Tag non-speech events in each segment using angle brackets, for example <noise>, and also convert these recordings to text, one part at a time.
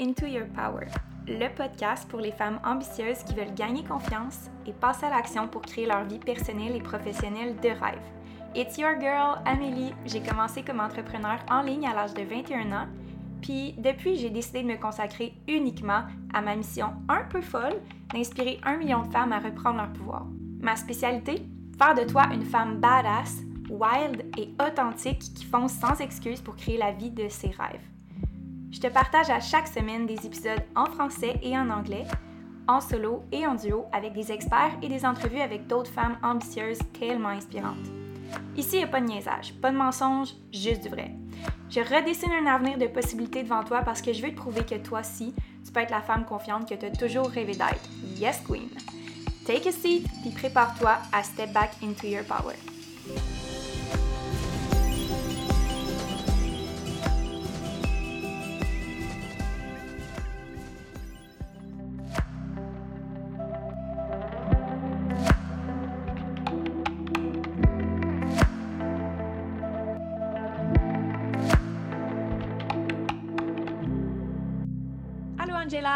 Into Your Power, le podcast pour les femmes ambitieuses qui veulent gagner confiance et passer à l'action pour créer leur vie personnelle et professionnelle de rêve. It's your girl, Amélie. J'ai commencé comme entrepreneur en ligne à l'âge de 21 ans, puis depuis, j'ai décidé de me consacrer uniquement à ma mission un peu folle d'inspirer un million de femmes à reprendre leur pouvoir. Ma spécialité? Faire de toi une femme badass, wild et authentique qui fonce sans excuse pour créer la vie de ses rêves. Je te partage à chaque semaine des épisodes en français et en anglais, en solo et en duo avec des experts et des entrevues avec d'autres femmes ambitieuses tellement inspirantes. Ici, il n'y a pas de niaisage, pas de mensonge, juste du vrai. Je redessine un avenir de possibilités devant toi parce que je veux te prouver que toi aussi, tu peux être la femme confiante que tu as toujours rêvé d'être. Yes, Queen! Take a seat, puis prépare-toi à step back into your power.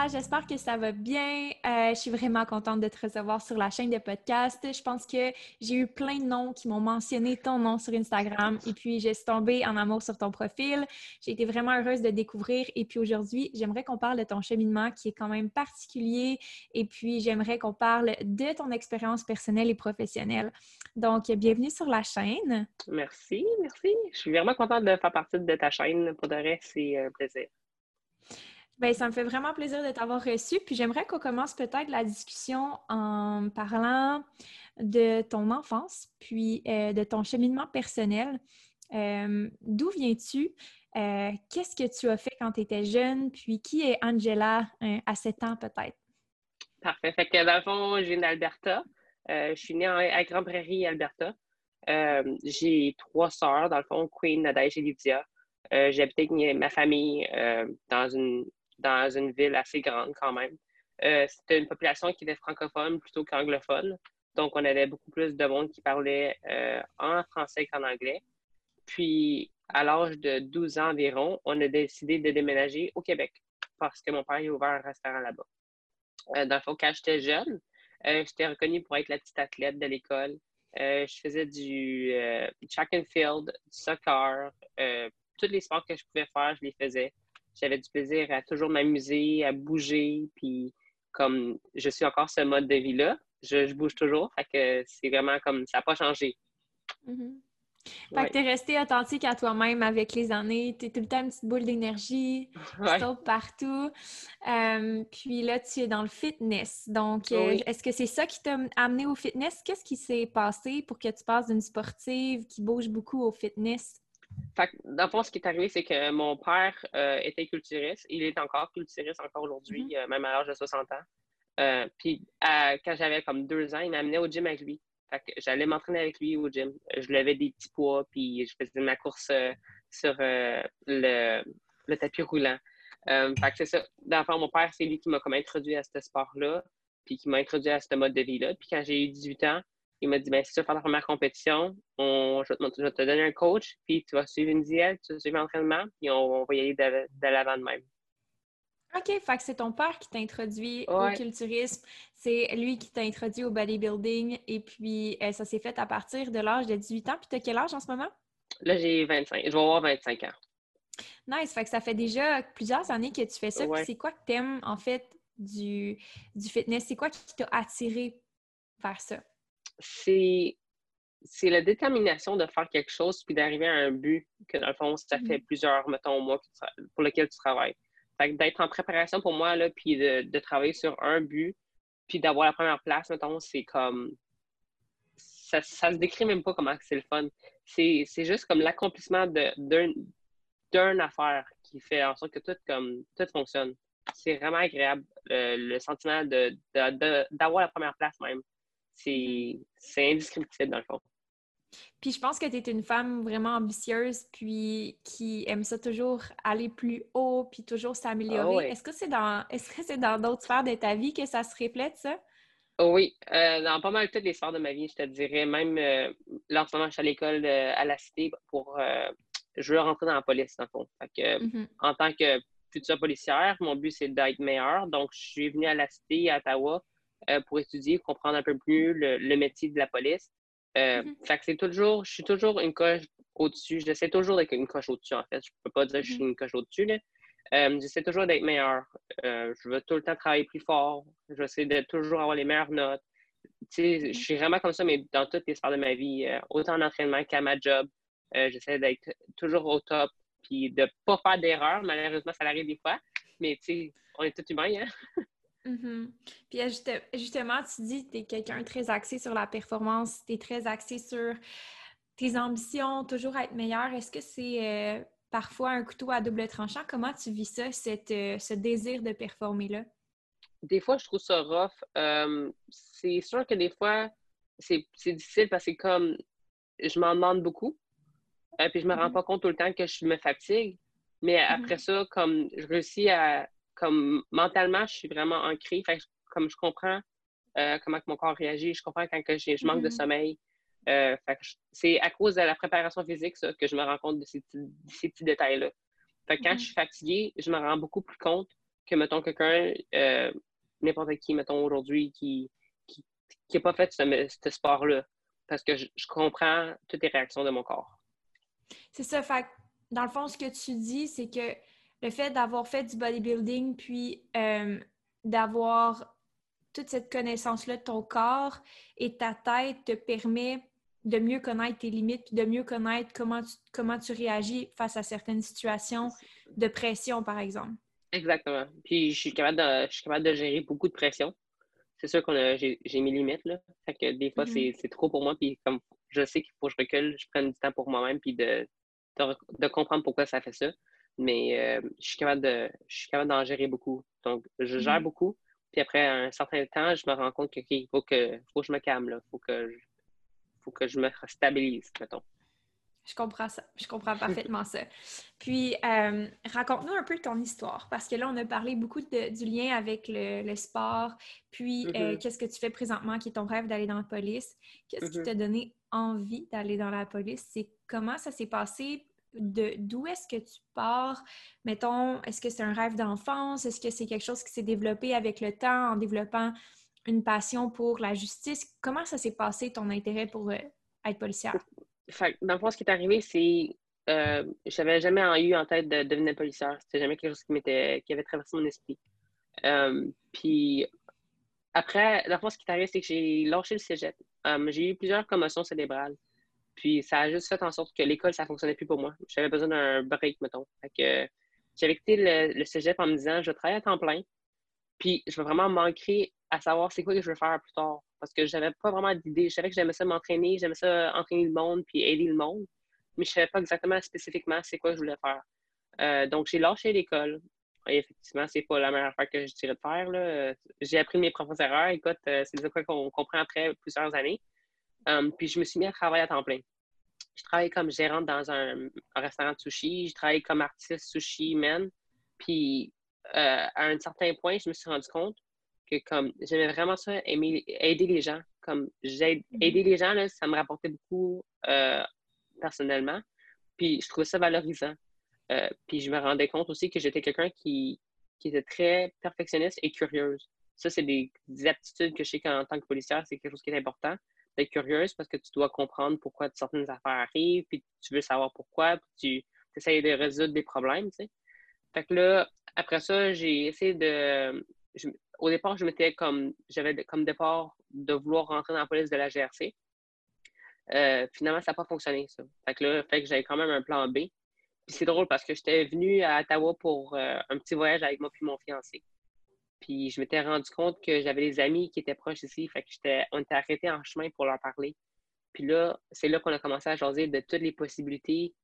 J'espère que ça va bien. Euh, je suis vraiment contente de te recevoir sur la chaîne de podcast. Je pense que j'ai eu plein de noms qui m'ont mentionné ton nom sur Instagram et puis j'ai tombé en amour sur ton profil. J'ai été vraiment heureuse de découvrir et puis aujourd'hui, j'aimerais qu'on parle de ton cheminement qui est quand même particulier et puis j'aimerais qu'on parle de ton expérience personnelle et professionnelle. Donc, bienvenue sur la chaîne. Merci, merci. Je suis vraiment contente de faire partie de ta chaîne. Pour de vrai, c'est un plaisir. Bien, ça me fait vraiment plaisir de t'avoir reçu. Puis j'aimerais qu'on commence peut-être la discussion en parlant de ton enfance, puis euh, de ton cheminement personnel. Euh, d'où viens-tu? Euh, qu'est-ce que tu as fait quand tu étais jeune? Puis qui est Angela à 7 ans peut-être? Parfait. Fait que dans le fond, j'ai une Alberta. je suis née à Grand Prairie, Alberta. j'ai trois sœurs, dans le fond, Queen, Nadège et Lydia. J'habitais avec ma famille dans une dans une ville assez grande quand même. Euh, c'était une population qui était francophone plutôt qu'anglophone. Donc, on avait beaucoup plus de monde qui parlait euh, en français qu'en anglais. Puis, à l'âge de 12 ans environ, on a décidé de déménager au Québec parce que mon père a ouvert un restaurant là-bas. Euh, dans le fond, quand j'étais jeune, j'étais reconnue pour être la petite athlète de l'école. je faisais du track and field, du soccer, tous les sports que je pouvais faire, je les faisais j'avais du plaisir à toujours m'amuser, à bouger, puis comme je suis encore ce mode de vie-là, je, bouge toujours, fait que c'est vraiment comme ça n'a pas changé. Mm-hmm. Fait que tu es resté authentique à toi-même avec les années, tu es tout le temps une petite boule d'énergie, <laughs> tu sautes partout. Euh, puis là, tu es dans le fitness. Donc, euh, est-ce que c'est ça qui t'a amené au fitness? Qu'est-ce qui s'est passé pour que tu passes d'une sportive qui bouge beaucoup au fitness? Fait dans le fond, ce qui est arrivé, c'est que mon père euh, était culturiste. Il est encore culturiste encore aujourd'hui, mm-hmm. euh, même à l'âge de 60 ans. Euh, puis quand j'avais comme deux ans, il m'amenait au gym avec lui. Fait que j'allais m'entraîner avec lui au gym. Je levais des petits poids, puis je faisais ma course sur le, tapis roulant. fait que c'est ça. Dans le fond, mon père, c'est lui qui m'a comme introduit à ce sport-là, puis qui m'a introduit à ce mode de vie-là. Puis quand j'ai eu 18 ans, il m'a dit ben, si tu veux faire ta première compétition, on, je, vais te, donner un coach, puis tu vas suivre une diète, tu vas suivre l'entraînement, puis on, va y aller de, l'avant de même. OK, fait que c'est ton père qui t'a introduit au culturisme, c'est lui qui t'a introduit au bodybuilding, et puis euh, ça s'est fait à partir de l'âge de 18 ans. Puis tu as quel âge en ce moment? Là, j'ai 25. Je vais avoir 25 ans. Nice. Fait que ça fait déjà plusieurs années que tu fais ça. C'est quoi que tu aimes, en fait, du, du fitness? C'est quoi qui t'a attiré vers ça? C'est c'est la détermination de faire quelque chose puis d'arriver à un but que dans le fond, ça fait mm. plusieurs, mettons, mois pour lequel tu travailles. Fait d'être en préparation pour moi, là, puis de, travailler sur un but, puis d'avoir la première place, mettons, c'est comme. Ça, ça se décrit même pas comment c'est le fun. C'est juste comme l'accomplissement d'une affaire qui fait en sorte que tout, comme, tout fonctionne. C'est vraiment agréable, euh, le sentiment d'avoir la première place même. Mm-hmm. c'est indescriptible dans le fond. Puis je pense que tu es une femme vraiment ambitieuse, puis qui aime ça toujours aller plus haut, puis toujours s'améliorer. Ah est-ce que c'est dans <laughs> est-ce que c'est dans d'autres sphères de ta vie que ça se reflète, ça? Oui, euh, dans pas mal toutes les sphères de ma vie, je te dirais. Même euh, là, en je suis à l'école euh, à la cité pour je veux rentrer dans la police, dans le fond. Fait que, mm-hmm. En tant que future policière. Mon but, c'est d'être meilleur. Donc, je suis venue à la cité, à Ottawa, euh, pour étudier, comprendre un peu mieux le, métier de la police. Euh. Fait que c'est toujours, je suis toujours une coche au-dessus. J'essaie toujours d'être une coche au-dessus, en fait. Je peux pas dire que je suis mm-hmm. une coche au-dessus, euh, j'essaie toujours d'être meilleur. je veux tout le temps travailler plus fort. J'essaie de toujours avoir les meilleures notes. Tu sais, je suis vraiment comme ça, mais dans toutes les sphères de ma vie, autant en entraînement qu'à ma job. j'essaie d'être toujours au top, puis de ne pas faire d'erreur. Malheureusement, ça arrive des fois. Mais tu sais, on est tous humains, hein? <laughs> Mm-hmm. Puis justement, tu dis que tu es quelqu'un très axé sur la performance, tu es très axé sur tes ambitions, toujours être meilleur. Est-ce que c'est euh, parfois un couteau à double tranchant? Comment tu vis ça, cette, euh, ce désir de performer-là? Des fois, je trouve ça rough. Euh, c'est sûr que des fois, c'est difficile parce que comme je m'en demande beaucoup, puis je me rends mm-hmm. pas compte tout le temps que je me fatigue. Mais après mm-hmm. ça, comme je réussis à comme mentalement, je suis vraiment ancrée. Fait comme je comprends euh, comment que mon corps réagit, je comprends quand que je manque de mm-hmm. sommeil. Euh, c'est à cause de la préparation physique que je me rends compte de ces, petits détails-là. quand mm-hmm. je suis fatiguée, je me rends beaucoup plus compte que, mettons, quelqu'un, euh, n'importe qui, mettons, aujourd'hui, qui n'a qui, pas fait ce, sport-là. Parce que je, je, comprends toutes les réactions de mon corps. C'est ça. Fait dans le fond, ce que tu dis, c'est que le fait d'avoir fait du bodybuilding, puis euh, d'avoir toute cette connaissance-là de ton corps et ta tête te permet de mieux connaître tes limites, puis de mieux connaître comment tu, comment tu réagis face à certaines situations de pression, par exemple. Exactement. Puis je suis capable de, je suis capable de gérer beaucoup de pression. C'est sûr que j'ai mes limites, là. Fait que des fois, mm-hmm. c'est trop pour moi. Puis comme je sais qu'il faut que je recule, je prenne du temps pour moi-même, puis de, de, comprendre pourquoi ça fait ça. Mais euh, je suis capable de je suis capable d'en gérer beaucoup. Donc, je gère mmh. beaucoup. Puis après un certain temps, je me rends compte qu'il faut que faut que je me calme. Il faut que je, faut que je me stabilise, mettons. Je comprends ça. Je comprends <laughs> parfaitement ça. Puis, euh, raconte-nous un peu ton histoire, parce que là, on a parlé beaucoup du lien avec le, sport. Puis, euh, mmh qu'est-ce que tu fais présentement, qui est ton rêve d'aller dans la police? Qu'est-ce qui mmh t'a donné envie d'aller dans la police? C'est comment ça s'est passé? D'où est-ce que tu pars? Mettons, est-ce que c'est un rêve d'enfance? Est-ce que c'est quelque chose qui s'est développé avec le temps en développant une passion pour la justice? Comment ça s'est passé ton intérêt pour euh, être policière? Fait, dans le fond, ce qui est arrivé, c'est euh, je n'avais jamais eu en tête de devenir policière. C'était jamais quelque chose qui m'était qui avait traversé mon esprit. Euh, puis après, le fond, ce qui est arrivé, c'est que j'ai lâché le cégep. j'ai eu plusieurs commotions cérébrales. Puis ça a juste fait en sorte que l'école, ça fonctionnait plus pour moi. J'avais besoin d'un break, mettons. Fait que j'avais quitté le, cégep en me disant, je vais travailler à temps plein. Puis je vais vraiment manquer à savoir c'est quoi que je veux faire plus tard. Parce que j'avais pas vraiment d'idée. Je savais que j'aimais ça m'entraîner, j'aimais ça entraîner le monde puis aider le monde. Mais je savais pas exactement spécifiquement c'est quoi que je voulais faire. Euh, donc j'ai lâché l'école. Et effectivement, c'est pas la meilleure affaire que je dirais de faire. J'ai appris mes propres erreurs. Écoute, euh, c'est des quoi qu'on comprend après plusieurs années. Um, puis je me suis mis à travailler à temps plein. Je travaillais comme gérante dans un, restaurant de sushi. Je travaillais comme artiste sushi man. Puis euh, à un certain point, je me suis rendu compte que comme j'aimais vraiment ça, aimer, aider les gens. Comme mm-hmm. aider les gens, là, ça me rapportait beaucoup euh, personnellement. Puis je trouvais ça valorisant. Euh, puis je me rendais compte aussi que j'étais quelqu'un qui, qui était très perfectionniste et curieuse. Ça, c'est des, des, aptitudes que je sais qu'en tant que policière, c'est quelque chose qui est important d'être curieuse parce que tu dois comprendre pourquoi certaines affaires arrivent, puis tu veux savoir pourquoi, puis tu essayes de résoudre des problèmes, tu sais. Fait que là, après ça, j'ai essayé de... au départ, je m'étais comme... J'avais comme départ de vouloir rentrer dans la police de la GRC. Euh, finalement, ça n'a pas fonctionné, ça. Fait que là, fait que j'avais quand même un plan B. Puis c'est drôle parce que j'étais venue à Ottawa pour euh, un petit voyage avec moi puis mon fiancé. Puis je m'étais rendu compte que j'avais des amis qui étaient proches ici. Fait que j'étais, on était arrêtés en chemin pour leur parler. Puis là, c'est là qu'on a commencé à jaser de toutes les possibilités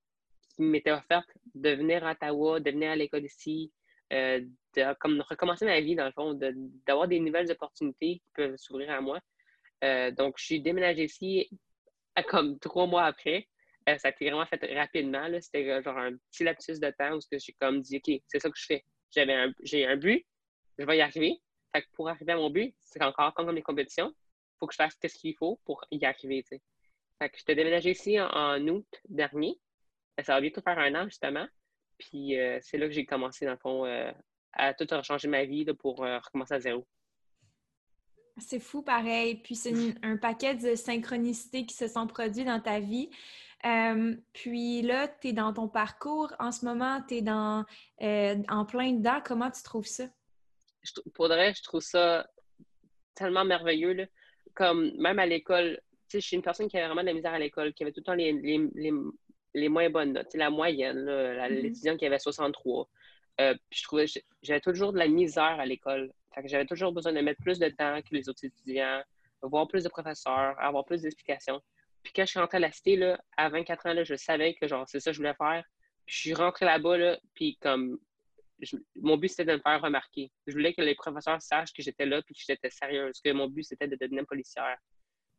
qui m'étaient offertes de venir à Ottawa, de venir à l'école ici, euh, de comme, recommencer ma vie, dans le fond, d'avoir des nouvelles opportunités qui peuvent s'ouvrir à moi. Euh, donc, je suis déménagée ici comme trois mois après. Euh, ça a été vraiment fait rapidement. C'était genre un petit lapsus de temps où j'ai comme dit, OK, c'est ça que je fais. J'avais j'ai un but, je vais y arriver. Pour arriver à mon but, c'est encore comme les compétitions. Il faut que je fasse ce qu'il faut pour y arriver. Fait que je t'ai déménagé ici en, août dernier. Ça va bientôt faire un an, justement. Puis c'est là que j'ai commencé, dans le fond, à tout changer ma vie pour recommencer à zéro. C'est fou pareil. Puis c'est un paquet de synchronicités qui se sont produits dans ta vie. puis là, tu es dans ton parcours. En ce moment, tu es dans, en plein dedans. Comment tu trouves ça? Je, pour vrai, je trouve ça tellement merveilleux. Là. Comme même à l'école, je suis une personne qui avait vraiment de la misère à l'école, qui avait tout le temps les, les, les, moins bonnes notes. la moyenne, mm-hmm. l'étudiant qui avait 63. Euh, je trouvais j'avais toujours de la misère à l'école. J'avais toujours besoin de mettre plus de temps que les autres étudiants, voir plus de professeurs, avoir plus d'explications. Puis quand je suis rentrée à la cité, là, à 24 ans, là, je savais que genre c'est ça que je voulais faire. Puis je suis rentrée là-bas, là, puis comme mon but c'était de me faire remarquer. Je voulais que les professeurs sachent que j'étais là puis que j'étais sérieuse, que mon but c'était de devenir policière.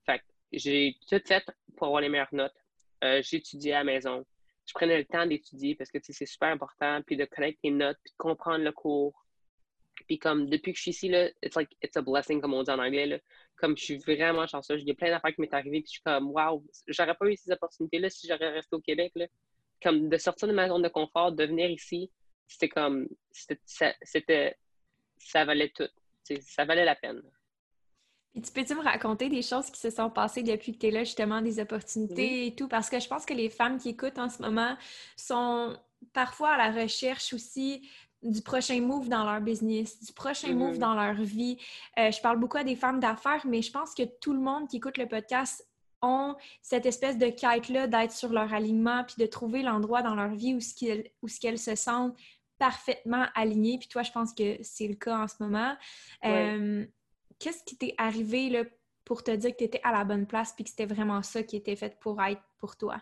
Fait j'ai tout fait pour avoir les meilleures notes. Euh, j'étudiais à la maison je prenais le temps d'étudier parce que c'est super important, puis de connaître tes notes, puis de comprendre le cours. Puis comme depuis que je suis ici, là, it's like it's a blessing, comme on dit en anglais. Là. Comme je suis vraiment chanceuse, il y a plein d'affaires qui m'est arrivé, puis je suis comme wow, j'aurais pas eu ces opportunités-là si j'aurais resté au Québec. Là. Comme de sortir de ma zone de confort, de venir ici, c'était comme c'était ça valait tout. Ça valait la peine. Et tu peux-tu me raconter des choses qui se sont passées depuis que tu es là, justement, des opportunités et tout? Parce que je pense que les femmes qui écoutent en ce moment sont parfois à la recherche aussi du prochain move dans leur business, du prochain move mm-hmm. dans leur vie. Euh, je parle beaucoup à des femmes d'affaires, mais je pense que tout le monde qui écoute le podcast ont cette espèce de quête-là d'être sur leur alignement puis de trouver l'endroit dans leur vie où ce qu'elles se sentent parfaitement alignées. Puis toi, je pense que c'est le cas en ce moment. Euh, qu'est-ce qui t'est arrivé là, pour te dire que tu étais à la bonne place puis que c'était vraiment ça qui était fait pour être pour toi?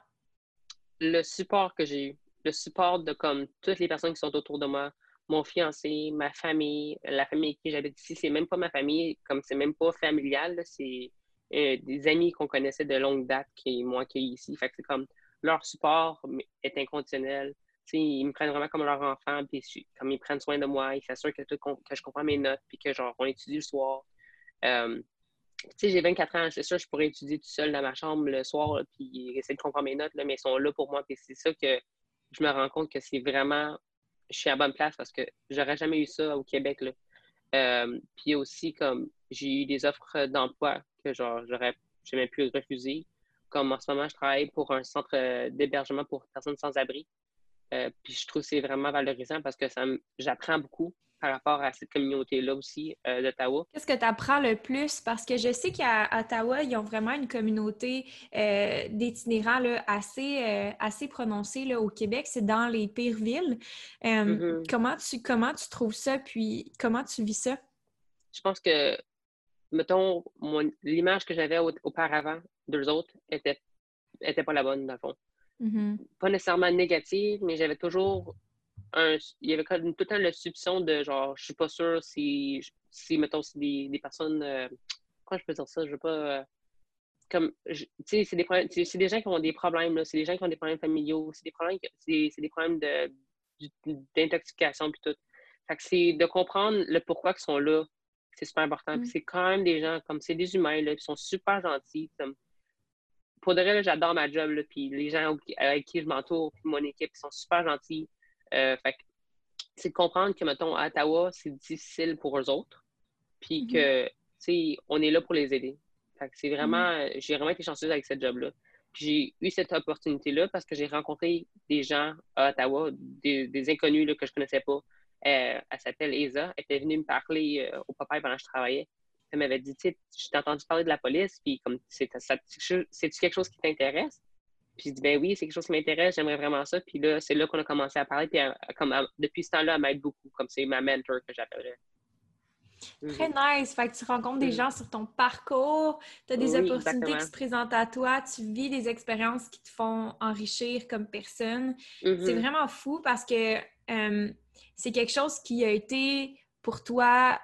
Le support que j'ai eu. Le support de comme toutes les personnes qui sont autour de moi, mon fiancé, ma famille, la famille avec qui j'habite ici, c'est même pas ma famille, comme c'est même pas familial, c'est euh, des amis qu'on connaissait de longue date qui m'ont accueilli ici. Fait que c'est comme leur support est inconditionnel. Ils me prennent vraiment comme leur enfant, puis comme ils prennent soin de moi, ils s'assurent que, je comprends mes notes, puis que genre on étudie le soir, euh, sais, j'ai 24 ans, c'est sûr, je pourrais étudier tout seul dans ma chambre le soir, puis essayer de comprendre mes notes, là, mais ils sont là pour moi. Puis c'est ça que je me rends compte que c'est vraiment, je suis à bonne place parce que j'aurais jamais eu ça au Québec. Euh, puis aussi, comme j'ai eu des offres d'emploi que genre, j'aurais jamais pu refuser. Comme en ce moment, je travaille pour un centre d'hébergement pour personnes sans abri. Euh, puis je trouve que c'est vraiment valorisant parce que ça j'apprends beaucoup par rapport à cette communauté-là aussi euh, d'Ottawa. Qu'est-ce que tu apprends le plus? Parce que je sais qu'à Ottawa, ils ont vraiment une communauté euh, d'itinérants assez, euh, assez prononcée. Là, au Québec, c'est dans les pires villes. Mm-hmm. comment, tu, comment tu trouves ça? Puis comment tu vis ça? Je pense que, mettons, l'image que j'avais auparavant d'eux autres était, était pas la bonne, dans le fond. Mm-hmm. Pas nécessairement négative, mais j'avais toujours il y avait tout le temps la soupçon de genre, je suis pas sûre si, si mettons, c'est des, des, personnes. Euh, comment je peux dire ça? Je veux pas. Euh, comme, tu sais, c'est des, des gens qui ont des problèmes, c'est des gens qui ont des problèmes familiaux, c'est des problèmes, c'est des problèmes d'intoxication, puis tout. Fait que c'est de comprendre le pourquoi ils sont là, c'est super important. Mm. c'est quand même des gens, comme c'est des humains, là, ils sont super gentils. Pour de vrai, j'adore ma job, là, puis les gens avec qui je m'entoure, puis mon équipe, ils sont super gentils. Euh, c'est de comprendre que, mettons, à Ottawa, c'est difficile pour eux autres, puis mm-hmm. que, tu sais, on est là pour les aider. Fait c'est vraiment, mm-hmm. j'ai vraiment été chanceuse avec ce job-là. j'ai eu cette opportunité-là parce que j'ai rencontré des gens à Ottawa, des, inconnus là, que je connaissais pas. Euh, elle s'appelle Esa. Elle était venue me parler euh, au papa pendant que je travaillais. Elle m'avait dit, tu sais, je t'ai entendu parler de la police, puis comme, c'est-tu quelque chose qui t'intéresse? Puis je dis, ben oui, c'est quelque chose qui m'intéresse, j'aimerais vraiment ça. Puis là, c'est là qu'on a commencé à parler. Puis comme, depuis ce temps-là, elle m'aide beaucoup. Comme c'est ma mentor que j'appellerais. Très mhm. nice. Fait que tu rencontres des mhm. gens sur ton parcours, tu as des opportunités qui se présentent à toi, tu vis des expériences qui te font enrichir comme personne. C'est mhm. vraiment fou parce que euh, c'est quelque chose qui a été pour toi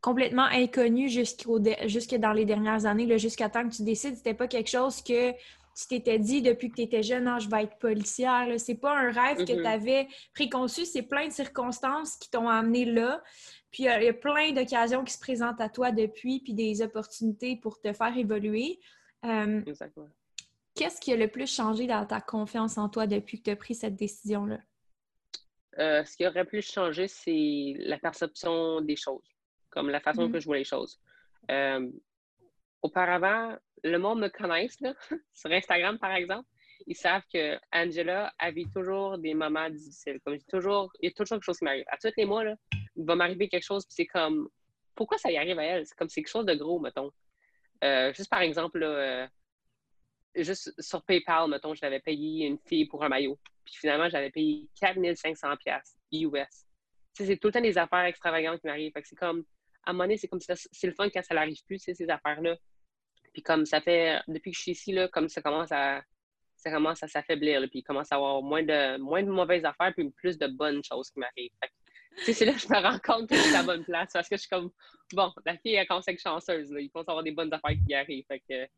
complètement inconnu jusque dans les dernières années, jusqu'à temps que tu décides. C'était pas quelque chose que tu t'étais dit depuis que tu étais jeune, non, je vais être policière. C'est pas un rêve que mm-hmm. tu avais préconçu, c'est plein de circonstances qui t'ont amené là. Puis il y a plein d'occasions qui se présentent à toi depuis, puis des opportunités pour te faire évoluer. Euh, qu'est-ce qui a le plus changé dans ta confiance en toi depuis que tu as pris cette décision-là? euh, ce qui aurait pu changer, c'est la perception des choses, comme la façon Mhm. que je vois les choses. Euh, auparavant, le monde me connaisse, là, <laughs> sur Instagram, par exemple. Ils savent que Angela a vit toujours des moments difficiles. Comme je dis toujours, il y a toujours quelque chose qui m'arrive. À tous les mois, là, il va m'arriver quelque chose, puis c'est comme, pourquoi ça y arrive à elle? C'est comme c'est quelque chose de gros, mettons. Euh, juste par exemple, là, euh, juste sur PayPal, mettons, je l'avais payé une fille pour un maillot. Puis finalement, j'avais payé 4500 pièces US. Tu sais, c'est tout le temps des affaires extravagantes qui m'arrivent. Fait que c'est comme, à un moment donné, c'est comme ça, c'est le fun quand ça n'arrive plus, ces affaires-là. Puis comme ça fait, depuis que je suis ici, là, comme ça commence à, ça commence à s'affaiblir, puis il commence à avoir moins de, moins de mauvaises affaires, puis plus de bonnes choses qui m'arrivent. C'est là que je me rends compte que c'est la bonne place, parce que je suis comme, bon, la fille, elle commence à être chanceuse, là. Il faut avoir des bonnes affaires qui arrivent. Fait que,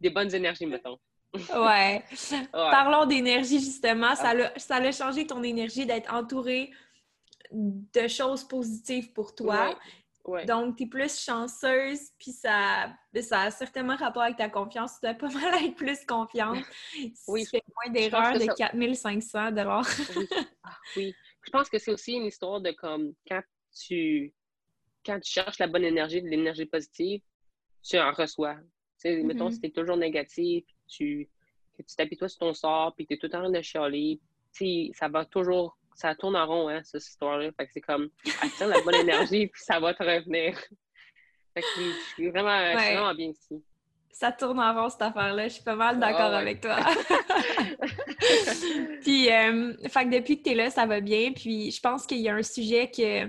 des bonnes énergies, mettons. Ouais. <laughs> Ouais. Parlons d'énergie, justement. Ça Ah. l'a ça changé ton énergie d'être entourée de choses positives pour toi. Ouais. Ouais. Donc, tu es plus chanceuse, puis ça, ça a certainement rapport avec ta confiance. Tu dois pas <laughs> mal être plus confiante. Oui, Tu fais moins d'erreurs de ça- 4500 dollars. <laughs> Oui. Ah, oui. Je pense que c'est aussi une histoire de comme quand tu quand tu cherches la bonne énergie, de l'énergie positive, tu en reçois. Tu sais, mettons, Mhm. si t'es toujours négatif, tu, que tu toi sur ton sort, puis que t'es tout le temps en train de chialer, tu ça va toujours, ça tourne en rond, hein, cette histoire-là. Fait que c'est comme, attends la bonne <laughs> énergie, puis ça va te revenir. Fait que je suis vraiment, je suis Ouais. vraiment bien ici. Ça tourne en rond, cette affaire-là. Je suis pas mal d'accord Ah ouais. avec toi. <laughs> puis, euh, fait que depuis que tu es là, ça va bien. Puis, je pense qu'il y a un sujet que,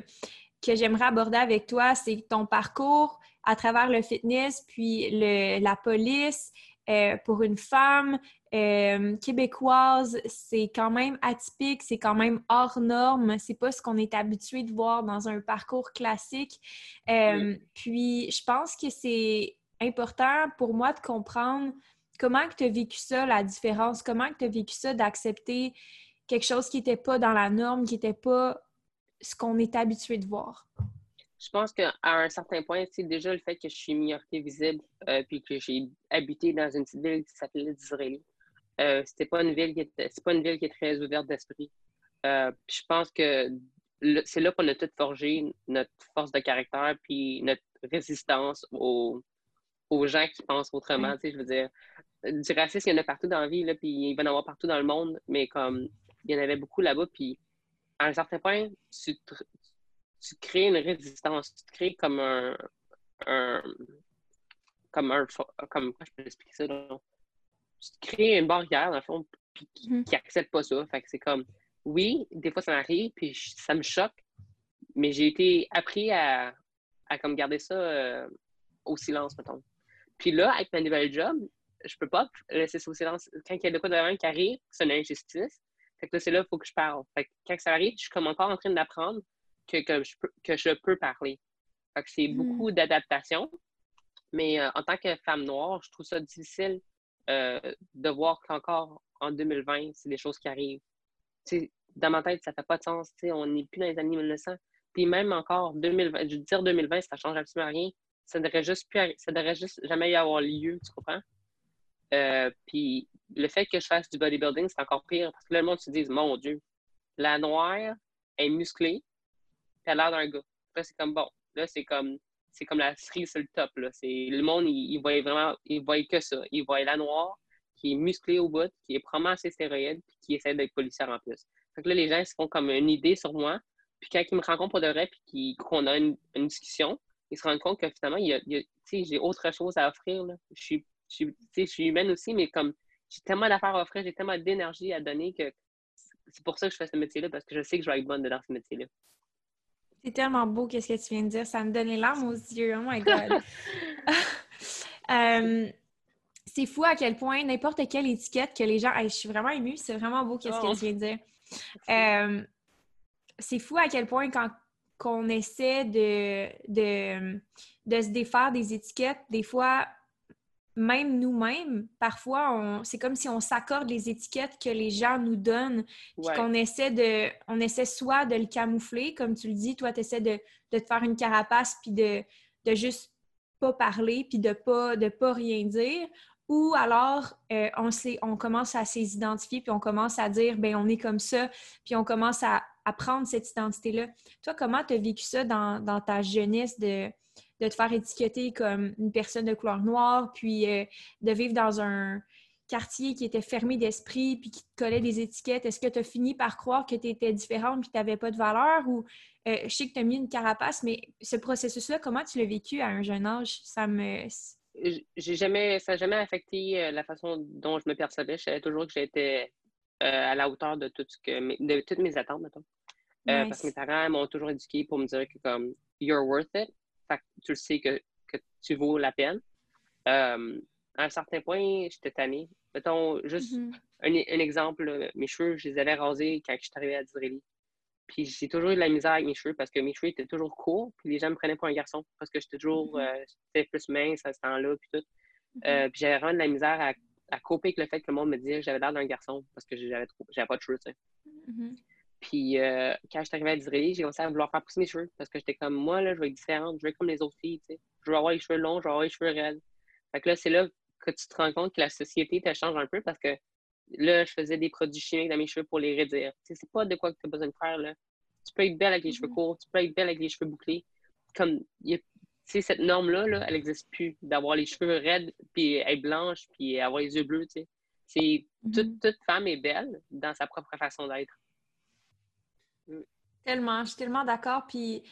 que j'aimerais aborder avec toi, c'est ton parcours à travers le fitness, puis le, la police. euh, pour une femme euh, québécoise, c'est quand même atypique, c'est quand même hors norme. C'est pas ce qu'on est habitué de voir dans un parcours classique. Euh, Puis, je pense que c'est important pour moi de comprendre comment tu as vécu ça, la différence, comment tu as vécu ça d'accepter quelque chose qui n'était pas dans la norme, qui n'était pas ce qu'on est habitué de voir. Je pense qu'à un certain point, c'est déjà le fait que je suis minorité visible, euh, puis que j'ai habité dans une petite ville qui s'appelait Disraeli. Euh, c'était pas une ville qui était, c'est pas une ville qui est très ouverte d'esprit. Euh, je pense que le- c'est là qu'on a tout forgé notre force de caractère, puis notre résistance aux, aux gens qui pensent autrement. Tu sais, je veux dire, du racisme, il y en a partout dans la vie, là, puis il va y en avoir partout dans le monde, mais comme il y en avait beaucoup là-bas, puis à un certain point, tu, te- tu crées une résistance, tu te crées comme un, un comme un comme comment je peux expliquer ça? Tu te crées une barrière dans le fond puis qui, Mhm. qui accepte pas ça. Fait que c'est comme oui, des fois ça m'arrive puis je- ça me choque, mais j'ai été appris à, à comme garder ça euh, au silence mettons. Puis là avec ma nouvelle job, je peux pas laisser ça au silence quand il y a de quoi de qui arrive, c'est une injustice. Fait que là c'est là il faut que je parle. Fait que quand ça arrive, je suis comme encore en train d'apprendre que, que, je peux, que je peux parler. Fait que c'est Mhm. beaucoup d'adaptation. Mais euh, en tant que femme noire, je trouve ça difficile euh, de voir qu'encore en 2020, c'est des choses qui arrivent. Dans ma tête, ça fait pas de sens. On n'est plus dans les années 1900. Puis même encore, 2020, je veux dire 2020, ça change absolument rien. Ça devrait juste, plus, ça devrait juste jamais y avoir lieu, tu comprends? Euh, puis le fait que je fasse du bodybuilding, c'est encore pire parce que là, le monde se dit, mon Dieu, la noire est musclée, elle a l'air d'un gars. Là, c'est comme bon. Là, c'est comme c'est comme la cerise sur le top. Là. Le monde, il, il voit vraiment, il voit que ça. Il voit la noire qui est musclée au bout, qui est probablement assez stéroïde, puis qui essaie d'être policière en plus. Fait que là, les gens se font comme une idée sur moi. Puis quand ils me rencontrent pour de vrai, puis qu'on a une, discussion, ils se rendent compte que finalement, il y a, j'ai autre chose à offrir. Là. Je, suis, je, je suis humaine aussi, mais comme j'ai tellement d'affaires à offrir, j'ai tellement d'énergie à donner que c'est pour ça que je fais ce métier-là, parce que je sais que je vais être bonne dans ce métier-là. C'est tellement beau qu'est-ce que tu viens de dire? Ça me donne les larmes aux yeux. Oh my God. <laughs> <laughs> Euh, c'est fou à quel point n'importe quelle étiquette que les gens... Hey, je suis vraiment émue. C'est vraiment beau qu'est-ce Oh. que tu viens de dire. <laughs> Euh, c'est fou à quel point quand qu'on essaie de, de, de se défaire des étiquettes, des fois, même nous-mêmes, parfois, c'est comme si on s'accorde les étiquettes que les gens nous donnent, puis Ouais. qu'on essaie de, on essaie soit de le camoufler, comme tu le dis, toi, tu essaies de, de te faire une carapace, puis de, de juste pas parler, puis de pas, de pas rien dire, ou alors euh, on, on commence à s'identifier, puis on commence à dire, ben on est comme ça, puis on commence à, prendre cette identité-là. Toi, comment tu as vécu ça dans, ta jeunesse de, de, te faire étiqueter comme une personne de couleur noire, puis euh, de vivre dans un quartier qui était fermé d'esprit, puis qui te collait des étiquettes? Est-ce que tu as fini par croire que tu étais différente, puis que tu n'avais pas de valeur, ou euh, je sais que tu as mis une carapace, mais ce processus-là, comment tu l'as vécu à un jeune âge? Ça me j'ai jamais, ça n'a jamais affecté euh, la façon dont je me percevais. Je savais toujours que j'étais euh, à la hauteur de, tout ce que, de toutes mes attentes, mettons. Euh, parce que mes parents m'ont toujours éduqué pour me dire que comme you're worth it. Fait que tu le sais que, que tu vaux la peine. à un certain point, j'étais tannée. Mettons, juste mm-hmm. un, un, exemple, mes cheveux, je les avais rasés quand je suis arrivée à Disraeli. Puis j'ai toujours eu de la misère avec mes cheveux parce que mes cheveux étaient toujours courts, puis les gens me prenaient pour un garçon parce que j'étais toujours euh, plus mince à ce temps-là, puis tout. Mm-hmm. Euh, puis j'avais vraiment de la misère à, à couper avec le fait que le monde me disait que j'avais l'air d'un garçon parce que j'avais pas de cheveux, tu sais. Puis euh, quand je suis arrivée à Disraeli, j'ai commencé à vouloir faire pousser mes cheveux parce que j'étais comme moi, là, je vais être différente, je vais être comme les autres filles, tu sais. Je veux avoir les cheveux longs, je veux avoir les cheveux raides. Fait que là, c'est là que tu te rends compte que la société te change un peu parce que là, je faisais des produits chimiques dans mes cheveux pour les raidir. C'est pas de quoi que tu as besoin de faire. Là. Tu peux être belle avec les cheveux mm-hmm. courts, tu peux être belle avec les cheveux bouclés. Comme, cette norme-là, là, elle n'existe plus, d'avoir les cheveux raides, puis être blanche, puis avoir les yeux bleus, tu sais. C'est, toute, mm-hmm. toute, femme est belle dans sa propre façon d'être. Mm. Tellement, je suis tellement d'accord, puis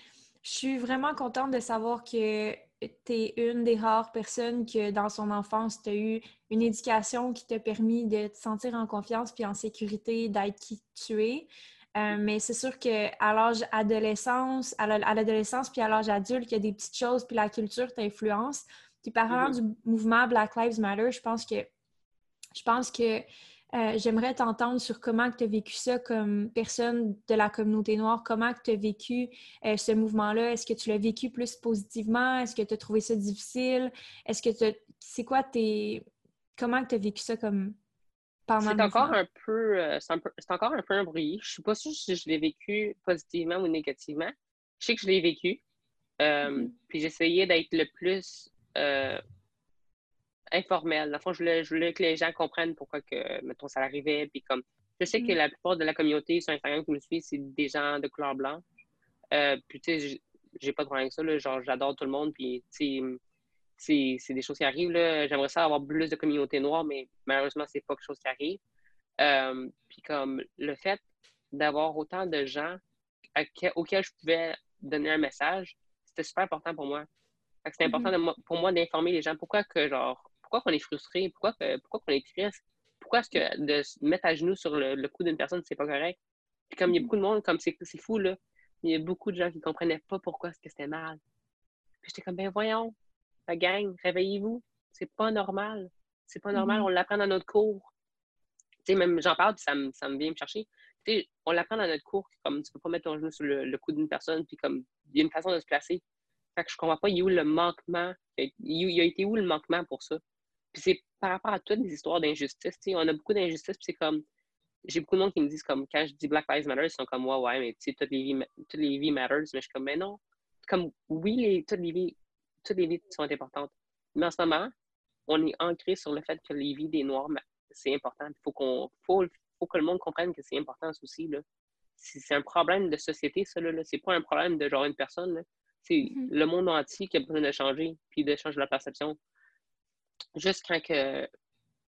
je suis vraiment contente de savoir que tu es une des rares personnes que dans son enfance, tu as eu une éducation qui t'a permis de te sentir en confiance puis en sécurité, d'être qui tu es. Euh, mais c'est sûr qu'à l'âge adolescence, à l'adolescence puis à l'âge adulte, il y a des petites choses, puis la culture t'influence. Puis parlant mm-hmm. du mouvement Black Lives Matter, je pense que je pense que euh, j'aimerais t'entendre sur comment tu as vécu ça comme personne de la communauté noire, comment tu as vécu euh, ce mouvement-là? Est-ce que tu l'as vécu plus positivement? Est-ce que tu as trouvé ça difficile? Est-ce que c'est quoi tes. Comment tu as vécu ça comme c'est encore un peu, euh, c'est encore un peu un bruit. Je suis pas sûre si je l'ai vécu positivement ou négativement. Je sais que je l'ai vécu. Euh, mm-hmm. Puis j'essayais d'être le plus euh, informel. Dans le fond, je voulais, que les gens comprennent pourquoi que, mettons, ça arrivait. Puis comme, je sais que mm-hmm. la plupart de la communauté sur Instagram qui me suit, c'est des gens de couleur blanche. puis tu sais, j'ai pas de problème avec ça. Genre, j'adore tout le monde. Puis tu sais, c'est des choses qui arrivent. J'aimerais ça avoir plus de communautés noires, mais malheureusement, c'est pas quelque chose qui arrive. Euh, puis comme le fait d'avoir autant de gens auxquels je pouvais donner un message, c'était super important pour moi. C'est important mm-hmm. pour moi d'informer les gens pourquoi que genre pourquoi qu'on est frustré, pourquoi pourquoi qu'on est triste, pourquoi est-ce que de se mettre à genoux sur le, cou d'une personne, c'est pas correct? Puis comme il y a mm-hmm. beaucoup de monde, comme c'est fou, là, il y a beaucoup de gens qui comprenaient pas pourquoi est-ce que c'était mal. Puis j'étais comme ben voyons, la gang, réveillez-vous. C'est pas normal. C'est pas normal. Mm-hmm. On l'apprend dans notre cours. Tu sais, même j'en parle, puis ça me, ça me vient me chercher. Tu sais, on l'apprend dans notre cours, comme tu peux pas mettre ton genou sur le, cou d'une personne, puis comme il y a une façon de se placer. Fait que je comprends pas, il y a où le manquement. Il y a été où le manquement pour ça? Puis c'est par rapport à toutes les histoires d'injustice. On a beaucoup d'injustices, puis c'est comme. J'ai beaucoup de monde qui me disent, comme, quand je dis Black Lives Matter, ils sont comme, ouais, ouais, mais tu sais, toutes les vies, toutes les vies matters. Mais je suis comme, mais non. Comme, oui, les, toutes les vies toutes les vies sont importantes. Mais en ce moment, on est ancré sur le fait que les vies des Noirs, c'est important. Il faut, qu'on, faut, faut que le monde comprenne que c'est important aussi. C'est un problème de société, ça. Là, C'est pas un problème de genre une personne. C'est mm-hmm. le monde entier qui a besoin de changer, puis de changer la perception. Juste quand que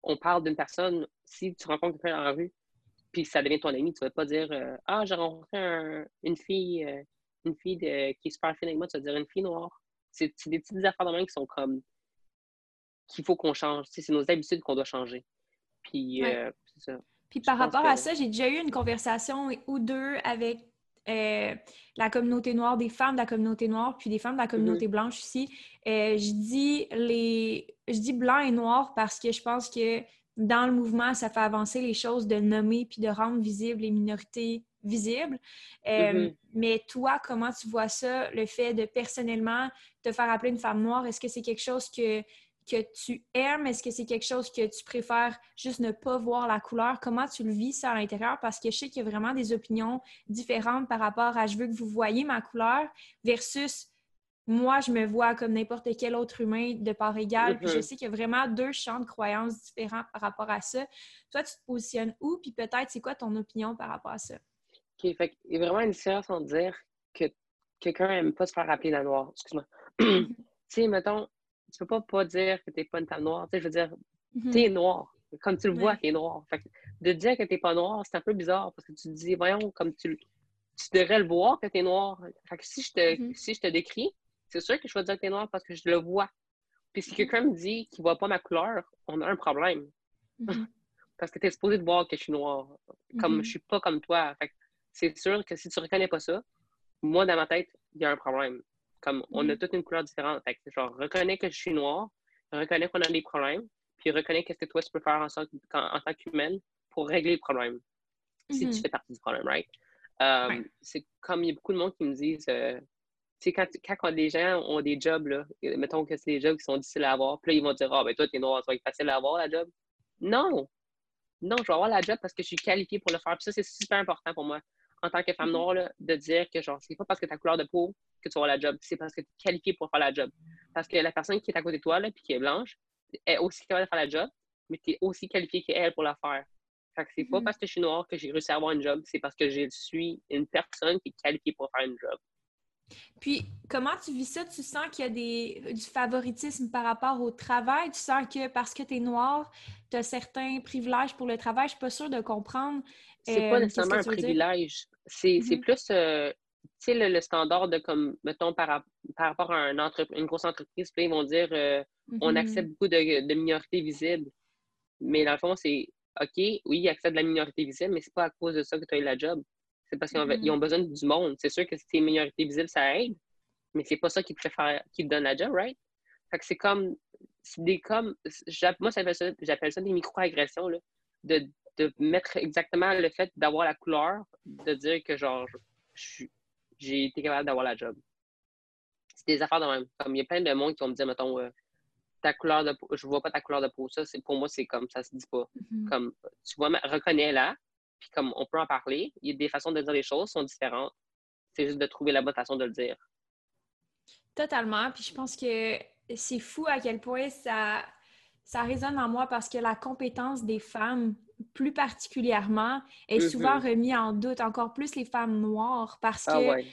on parle d'une personne, si tu rencontres quelqu'un dans la rue, puis ça devient ton ami, tu vas pas dire euh, Ah, j'ai rencontré une fille, euh, une fille qui est super fine avec moi, tu vas dire une fille noire. C'est des petites affaires de même qui sont comme qu'il faut qu'on change. C'est nos habitudes qu'on doit changer. Puis, euh, ça. Puis par rapport à ça, j'ai déjà eu une conversation ou deux avec euh, la communauté noire, des femmes de la communauté noire, puis des femmes de la communauté mm-hmm. blanche aussi. Euh, je dis les je dis blanc et noir parce que je pense que dans le mouvement, ça fait avancer les choses de nommer puis de rendre visibles les minorités visibles. Euh, mm-hmm. Mais toi, comment tu vois ça, le fait de personnellement te faire appeler une femme noire? Est-ce que c'est quelque chose que, que tu aimes? Est-ce que c'est quelque chose que tu préfères juste ne pas voir la couleur? Comment tu le vis ça à l'intérieur? Parce que je sais qu'il y a vraiment des opinions différentes par rapport à je veux que vous voyez ma couleur versus moi, je me vois comme n'importe quel autre humain de part égale. Puis je Mhm. sais qu'il y a vraiment deux champs de croyances différents par rapport à ça. Toi, tu te positionnes où? Puis peut-être, c'est quoi ton opinion par rapport à ça? OK, fait qu'il y a vraiment une différence entre dire que quelqu'un aime pas se faire appeler la noire. Excuse-moi. Mhm. tu sais, mettons, tu peux pas pas dire que t'es pas une femme noire. Tu sais, je veux dire, Mhm. t'es noir. Comme tu le vois, t'es noir. Fait que de dire que t'es pas noir, c'est un peu bizarre parce que tu te dis, voyons, comme tu, tu devrais le voir que t'es noir. Fait que si je te, Mhm. si je te décris, c'est sûr que je vais dire que t'es noir parce que je le vois. Puis si quelqu'un me dit qu'il voit pas ma couleur, on a un problème. Mhm. <laughs> Parce que t'es supposé de voir que je suis noir. Comme je suis pas comme toi. Fait que c'est sûr que si tu reconnais pas ça, moi, dans ma tête, il y a un problème. Comme on a Mhm. toute une couleur différente. Fait que, genre, reconnais que je suis noir, reconnais qu'on a des problèmes, puis reconnais qu'est-ce que toi, tu peux faire en, en tant qu'humaine pour régler le problème. Si tu Mhm. fais partie du problème, right? Euh, Ouais. C'est comme il y a beaucoup de monde qui me disent, euh, tu sais, quand, quand, des gens ont des jobs, là, mettons que c'est des jobs qui sont difficiles à avoir, puis là, ils vont dire, ah, ben toi, t'es noir, ça va être facile à avoir, la job. Non! Non, je vais avoir la job parce que je suis qualifiée pour le faire. Puis ça, c'est super important pour moi, en tant que femme Mhm. noire, là, de dire que, genre, c'est pas parce que ta couleur de peau que tu vas avoir la job, c'est parce que tu es qualifiée pour faire la job. Parce que la personne qui est à côté de toi, là, puis qui est blanche, est aussi capable de faire la job, mais tu es aussi qualifiée qu'elle pour la faire. Fait que c'est pas Mhm. parce que je suis noire que j'ai réussi à avoir une job, c'est parce que je suis une personne qui est qualifiée pour faire une job. Puis, comment tu vis ça? Tu sens qu'il y a des, du favoritisme par rapport au travail? Tu sens que parce que tu es noir, tu as certains privilèges pour le travail? Je suis pas sûre de comprendre. C'est euh, pas qu'est-ce nécessairement un privilège. C'est Mhm. plus, euh, tu sais, le, le standard de comme, mettons, par, par rapport à un entre- une grosse entreprise, ils vont dire, euh, on Mhm. accepte beaucoup de, de minorités visibles. Mais dans le fond, c'est OK, oui, ils acceptent la minorité visible, mais c'est pas à cause de ça que tu as eu la job. C'est parce qu'ils ont, Mhm. ont besoin du monde. C'est sûr que si tu es minorité visible, ça aide, mais c'est pas ça qui te fait faire, qui te donne la job, right? Fait que c'est comme, c'est des comme, moi, j'appelle ça, ça des micro-agressions, là, de, de mettre exactement le fait d'avoir la couleur, de dire que, genre, j'ai été capable d'avoir la job. C'est des affaires de même. Comme il y a plein de monde qui vont me dire, mettons, euh, ta couleur de peau, je vois pas ta couleur de peau. Ça, c'est, pour moi, c'est comme ça se dit pas. Mhm. Comme, tu vois, reconnais-la, puis comme on peut en parler. Il y a des façons de dire les choses, sont différentes. C'est juste de trouver la bonne façon de le dire. Totalement. Puis je pense que c'est fou à quel point ça, ça résonne en moi parce que la compétence des femmes, plus particulièrement, est Mhm. souvent remise en doute, encore plus les femmes noires, parce que Ah ouais.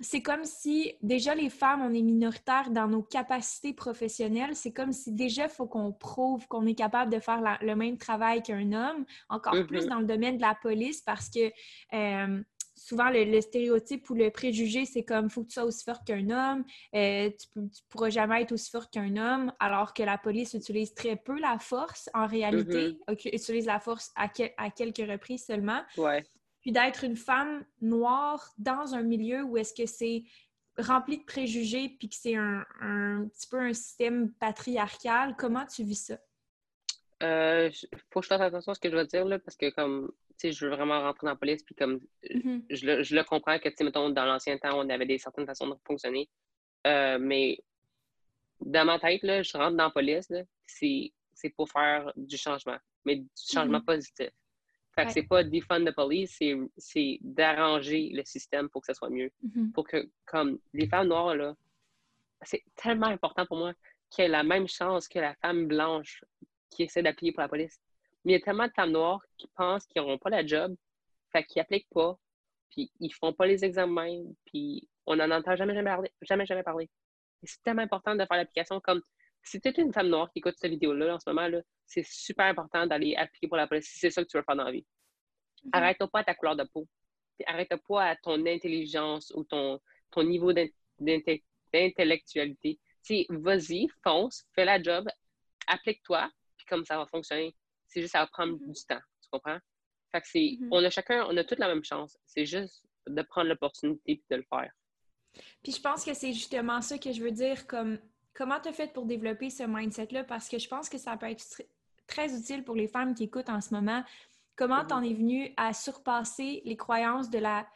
c'est comme si déjà les femmes, on est minoritaires dans nos capacités professionnelles. C'est comme si déjà il faut qu'on prouve qu'on est capable de faire la- le même travail qu'un homme, encore Mhm. plus dans le domaine de la police parce que euh, souvent le, le stéréotype ou le préjugé, c'est comme faut que tu sois aussi fort qu'un homme, euh, tu, tu pourras jamais être aussi fort qu'un homme, alors que la police utilise très peu la force en réalité, Ok, utilise la force à, quel- à quelques reprises seulement Ouais. puis d'être une femme noire dans un milieu où est-ce que c'est rempli de préjugés puis que c'est un, un petit peu un système patriarcal, comment tu vis ça? Euh, faut que je fasse attention à ce que je vais dire, là, parce que comme, je veux vraiment rentrer dans la police, puis comme, Mhm. je le, je le comprends que, tu sais, mettons, dans l'ancien temps, on avait des certaines façons de fonctionner. Euh, mais dans ma tête, là, je rentre dans la police, c'est pour faire du changement, mais du changement Mhm. positif. Fait que Ouais. c'est pas defund the police, c'est d'arranger le système pour que ça soit mieux. Mhm. Pour que, comme, les femmes noires, là, c'est tellement important pour moi qu'elles aient la même chance que la femme blanche qui essaie d'appliquer pour la police. Mais il y a tellement de femmes noires qui pensent qu'ils n'auront pas la job, fait qu'ils n'appliquent pas, puis ils font pas les examens, puis on n'en entend jamais, jamais parler. Jamais, jamais parler. C'est tellement important de faire l'application comme si tu es une femme noire qui écoute cette vidéo-là en ce moment, là, c'est super important d'aller appliquer pour la police si c'est ça que tu veux faire dans la vie. Mhm. Arrête-toi pas à ta couleur de peau. Arrête-toi pas à ton intelligence ou ton, ton niveau d'intellectualité. Vas-y, fonce, fais la job, applique-toi, puis comme ça va fonctionner. C'est juste, ça va prendre Mhm. du temps. Tu comprends? Fait que c'est, Mhm. on a chacun, on a toute la même chance. C'est juste de prendre l'opportunité puis de le faire. Puis je pense que c'est justement ça que je veux dire, comme comment tu as fait pour développer ce mindset-là, parce que je pense que ça peut être tr- très utile pour les femmes qui écoutent en ce moment. Comment Mhm. t'en es venu à surpasser les croyances de la,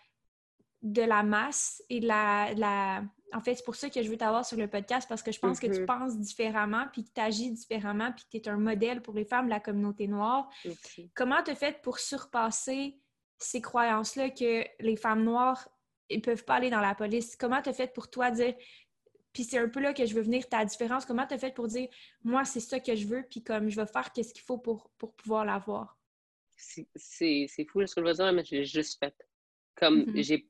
de la masse et de la, de la... En fait, c'est pour ça que je veux t'avoir sur le podcast, parce que je pense que tu Mhm. penses différemment, puis que tu agis différemment, puis que tu es un modèle pour les femmes de la communauté noire. Comment tu as fait pour surpasser ces croyances-là que les femmes noires ne peuvent pas aller dans la police? Comment tu as fait pour toi dire. Puis c'est un peu là que je veux venir ta différence. Comment tu as fait pour dire, moi, c'est ça que je veux, puis comme je vais faire qu'est-ce qu'il faut pour, pour pouvoir l'avoir? C'est fou ce que je veux dire, mais je l'ai juste fait. Comme mm-hmm. j'ai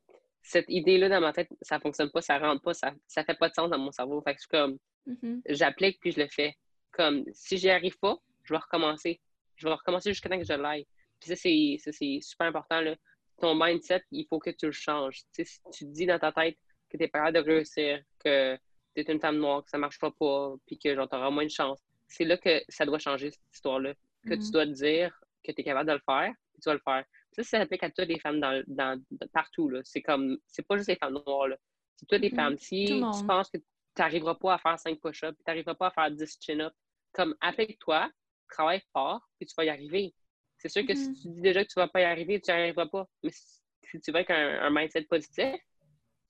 cette idée-là dans ma tête, ça fonctionne pas, ça rentre pas, ça, ça fait pas de sens dans mon cerveau. Fait que je comme, mm-hmm. j'applique puis je le fais. Comme, si j'y arrive pas, je vais recommencer. Je vais recommencer jusqu'à temps que je l'aille. Puis ça, c'est super important. Là. Ton mindset, il faut que tu le changes. si tu te dis dans ta tête que tu es pas de réussir, que tu es une femme noire, que ça marchera pas, puis que tu auras moins de chance, c'est là que ça doit changer, cette histoire-là. Que tu mm-hmm. dois te dire que tu es capable de le faire, puis tu vas le faire. Ça, ça s'applique à toutes les femmes dans, dans, partout. C'est comme, c'est pas juste les femmes noires. C'est toutes les mm-hmm. femmes. Si tu penses que tu n'arriveras pas à faire 5 push-ups, tu n'arriveras pas à faire 10 chin-ups, comme applique-toi, travaille fort, puis tu vas y arriver. C'est sûr que si mm-hmm. tu dis déjà que tu ne vas pas y arriver, tu n'y arriveras pas. Mais si tu veux avec un, mindset positif,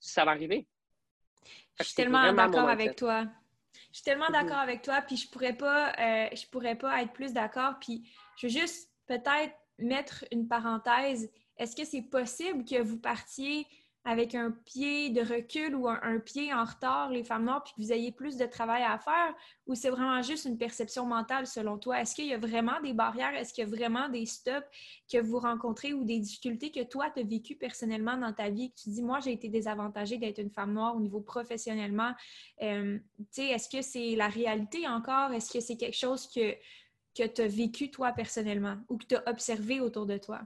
ça va arriver. Je suis tellement d'accord avec toi. Je suis tellement mm-hmm. d'accord avec toi, puis je pourrais pas, euh, je pourrais pas être plus d'accord. Puis je veux juste peut-être mettre une parenthèse. Est-ce que c'est possible que vous partiez avec un pied de recul ou un, pied en retard, les femmes noires, puis que vous ayez plus de travail à faire? Ou c'est vraiment juste une perception mentale selon toi? Est-ce qu'il y a vraiment des barrières? Est-ce qu'il y a vraiment des stops que vous rencontrez ou des difficultés que toi, tu as vécues personnellement dans ta vie? Que tu dis, moi, j'ai été désavantagée d'être une femme noire au niveau professionnellement. Euh, tu sais, est-ce que c'est la réalité encore? Est-ce que c'est quelque chose que que tu as vécu toi personnellement ou que tu as observé autour de toi?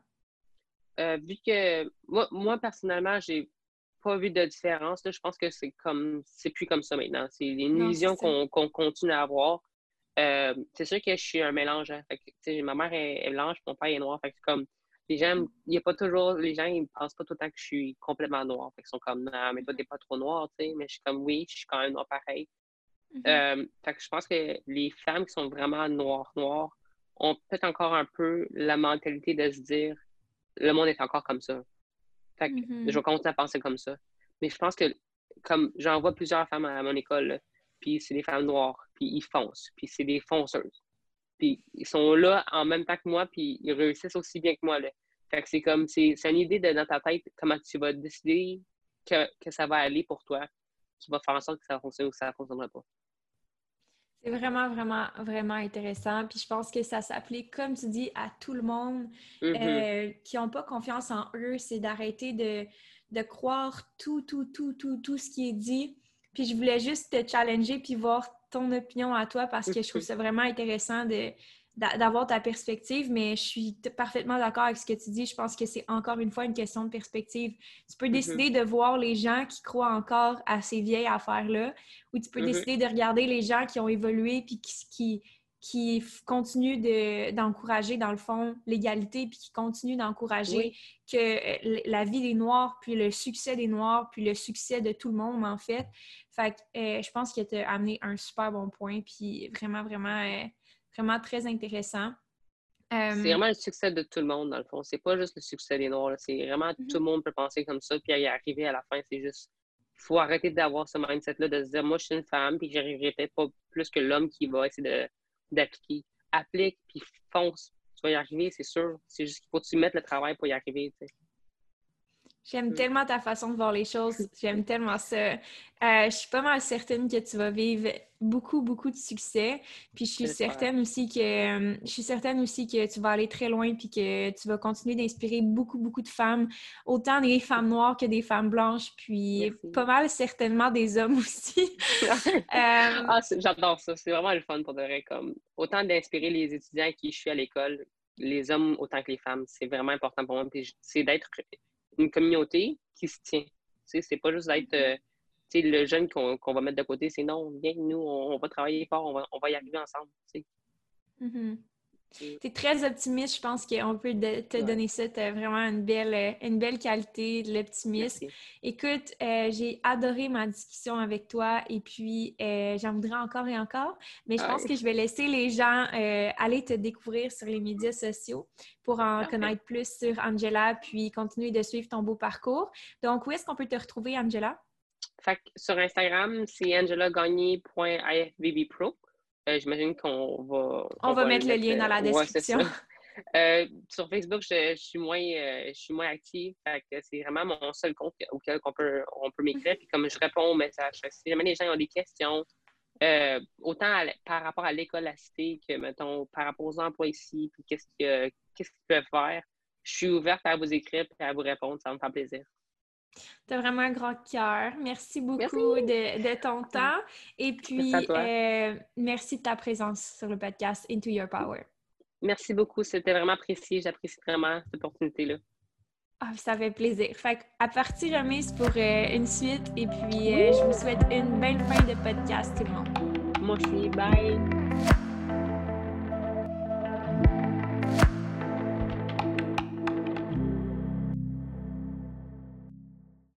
Euh, vu que moi, moi personnellement, j'ai pas vu de différence. je pense que c'est comme c'est plus comme ça maintenant. C'est une vision qu'on continue à avoir. Euh, c'est sûr que je suis un mélange. Hein. ma mère est, blanche, mon père est noir. Fait comme les gens, il a pas toujours. Les gens, ils pensent pas tout le temps que je suis complètement noir. Fait ils sont comme non, mais toi, t'es pas trop noir, tu Mais je suis comme oui, je suis quand même noir pareil. Mm-hmm. Euh, je pense que les femmes qui sont vraiment noires, noires, ont peut-être encore un peu la mentalité de se dire le monde est encore comme ça. Fait mm-hmm. je vais continuer à penser comme ça. Mais je pense que, comme j'en vois plusieurs femmes à mon école, puis c'est des femmes noires, puis ils foncent, puis c'est des fonceuses. Puis ils sont là en même temps que moi, puis ils réussissent aussi bien que moi. Là. Fait que c'est comme, c'est une idée de, dans ta tête, comment tu vas décider que, que ça va aller pour toi, qui va faire en sorte que ça fonctionne ou que ça ne fonctionnera pas. C'est vraiment, vraiment, vraiment intéressant. Puis je pense que ça s'applique, comme tu dis, à tout le monde mm-hmm. euh, qui n'ont pas confiance en eux. C'est d'arrêter de, de, croire tout, tout, tout, tout, tout ce qui est dit. Puis je voulais juste te challenger puis voir ton opinion à toi parce que je trouve ça vraiment intéressant de, d'avoir ta perspective, mais je suis parfaitement d'accord avec ce que tu dis. Je pense que c'est encore une fois une question de perspective. Tu peux mm-hmm. décider de voir les gens qui croient encore à ces vieilles affaires-là, ou tu peux mm-hmm. décider de regarder les gens qui ont évolué puis qui, qui, qui continuent d'encourager, dans le fond, l'égalité, puis qui continuent d'encourager que euh, la vie des Noirs, puis le succès des Noirs, puis le succès de tout le monde, en fait. Fait que euh, je pense que tu as amené un super bon point, puis vraiment, vraiment... Euh, vraiment très intéressant. c'est vraiment le succès de tout le monde, dans le fond. C'est pas juste le succès des Noirs. C'est vraiment mm-hmm. tout le monde peut penser comme ça, puis y arriver à la fin, c'est juste. Il faut arrêter d'avoir ce mindset-là, de se dire, moi, je suis une femme, puis j'arriverai peut-être pas plus que l'homme qui va essayer d'appliquer. Applique, puis fonce. Tu vas y arriver, c'est sûr. C'est juste qu'il faut que tu mettes le travail pour y arriver. J'aime mm. tellement ta façon de voir les choses. <laughs> J'aime tellement ça. Euh, je suis pas mal certaine que tu vas vivre beaucoup, beaucoup de succès. Puis je suis certaine aussi que euh, je suis certaine aussi que tu vas aller très loin puis que tu vas continuer d'inspirer beaucoup, beaucoup de femmes, autant des femmes noires que des femmes blanches, puis pas mal certainement des hommes aussi. <laughs> <laughs> Euh, ah, j'adore ça. C'est vraiment le fun pour de vrai. Comme autant d'inspirer les étudiants qui je suis à l'école, les hommes autant que les femmes. C'est vraiment important pour moi. C'est d'être une communauté qui se tient. C'est pas juste d'être euh, le jeune qu'on va mettre de côté, c'est non, viens, nous, on, va travailler fort, on va, on va y arriver ensemble. Mm-hmm. Tu es très optimiste, je pense qu'on peut te donner ça. Tu as vraiment une belle, euh, une belle qualité de l'optimisme. Écoute, euh, j'ai adoré ma discussion avec toi et puis euh, j'en voudrais encore et encore, mais je pense que je vais laisser les gens aller te découvrir sur les médias sociaux pour en connaître plus sur Angela puis continuer de suivre ton beau parcours. Donc, où est-ce qu'on peut te retrouver, Angela? sur Instagram, c'est angelagagné.ifbbpro. Euh, j'imagine qu'on va. On, va, mettre le lien dans la description. Euh, sur Facebook, je, suis moins, je suis moins active. c'est vraiment mon seul compte auquel on peut, on peut m'écrire. Puis comme je réponds aux messages, si jamais les gens ont des questions, autant par rapport à l'école à cité que, mettons, par rapport aux emplois ici, puis qu'est-ce qu'ils peuvent faire, je suis ouverte à vous écrire et à vous répondre. Ça me fait plaisir. Tu as vraiment un grand cœur. Merci beaucoup De, ton temps. Et puis, euh, merci, de ta présence sur le podcast Into Your Power. Merci beaucoup. C'était vraiment apprécié. J'apprécie vraiment cette opportunité-là. Ah, ça fait plaisir. Fait à partir remise pour euh, une suite et puis euh, je vous souhaite une belle fin de podcast tout le monde. Moi aussi. Bye.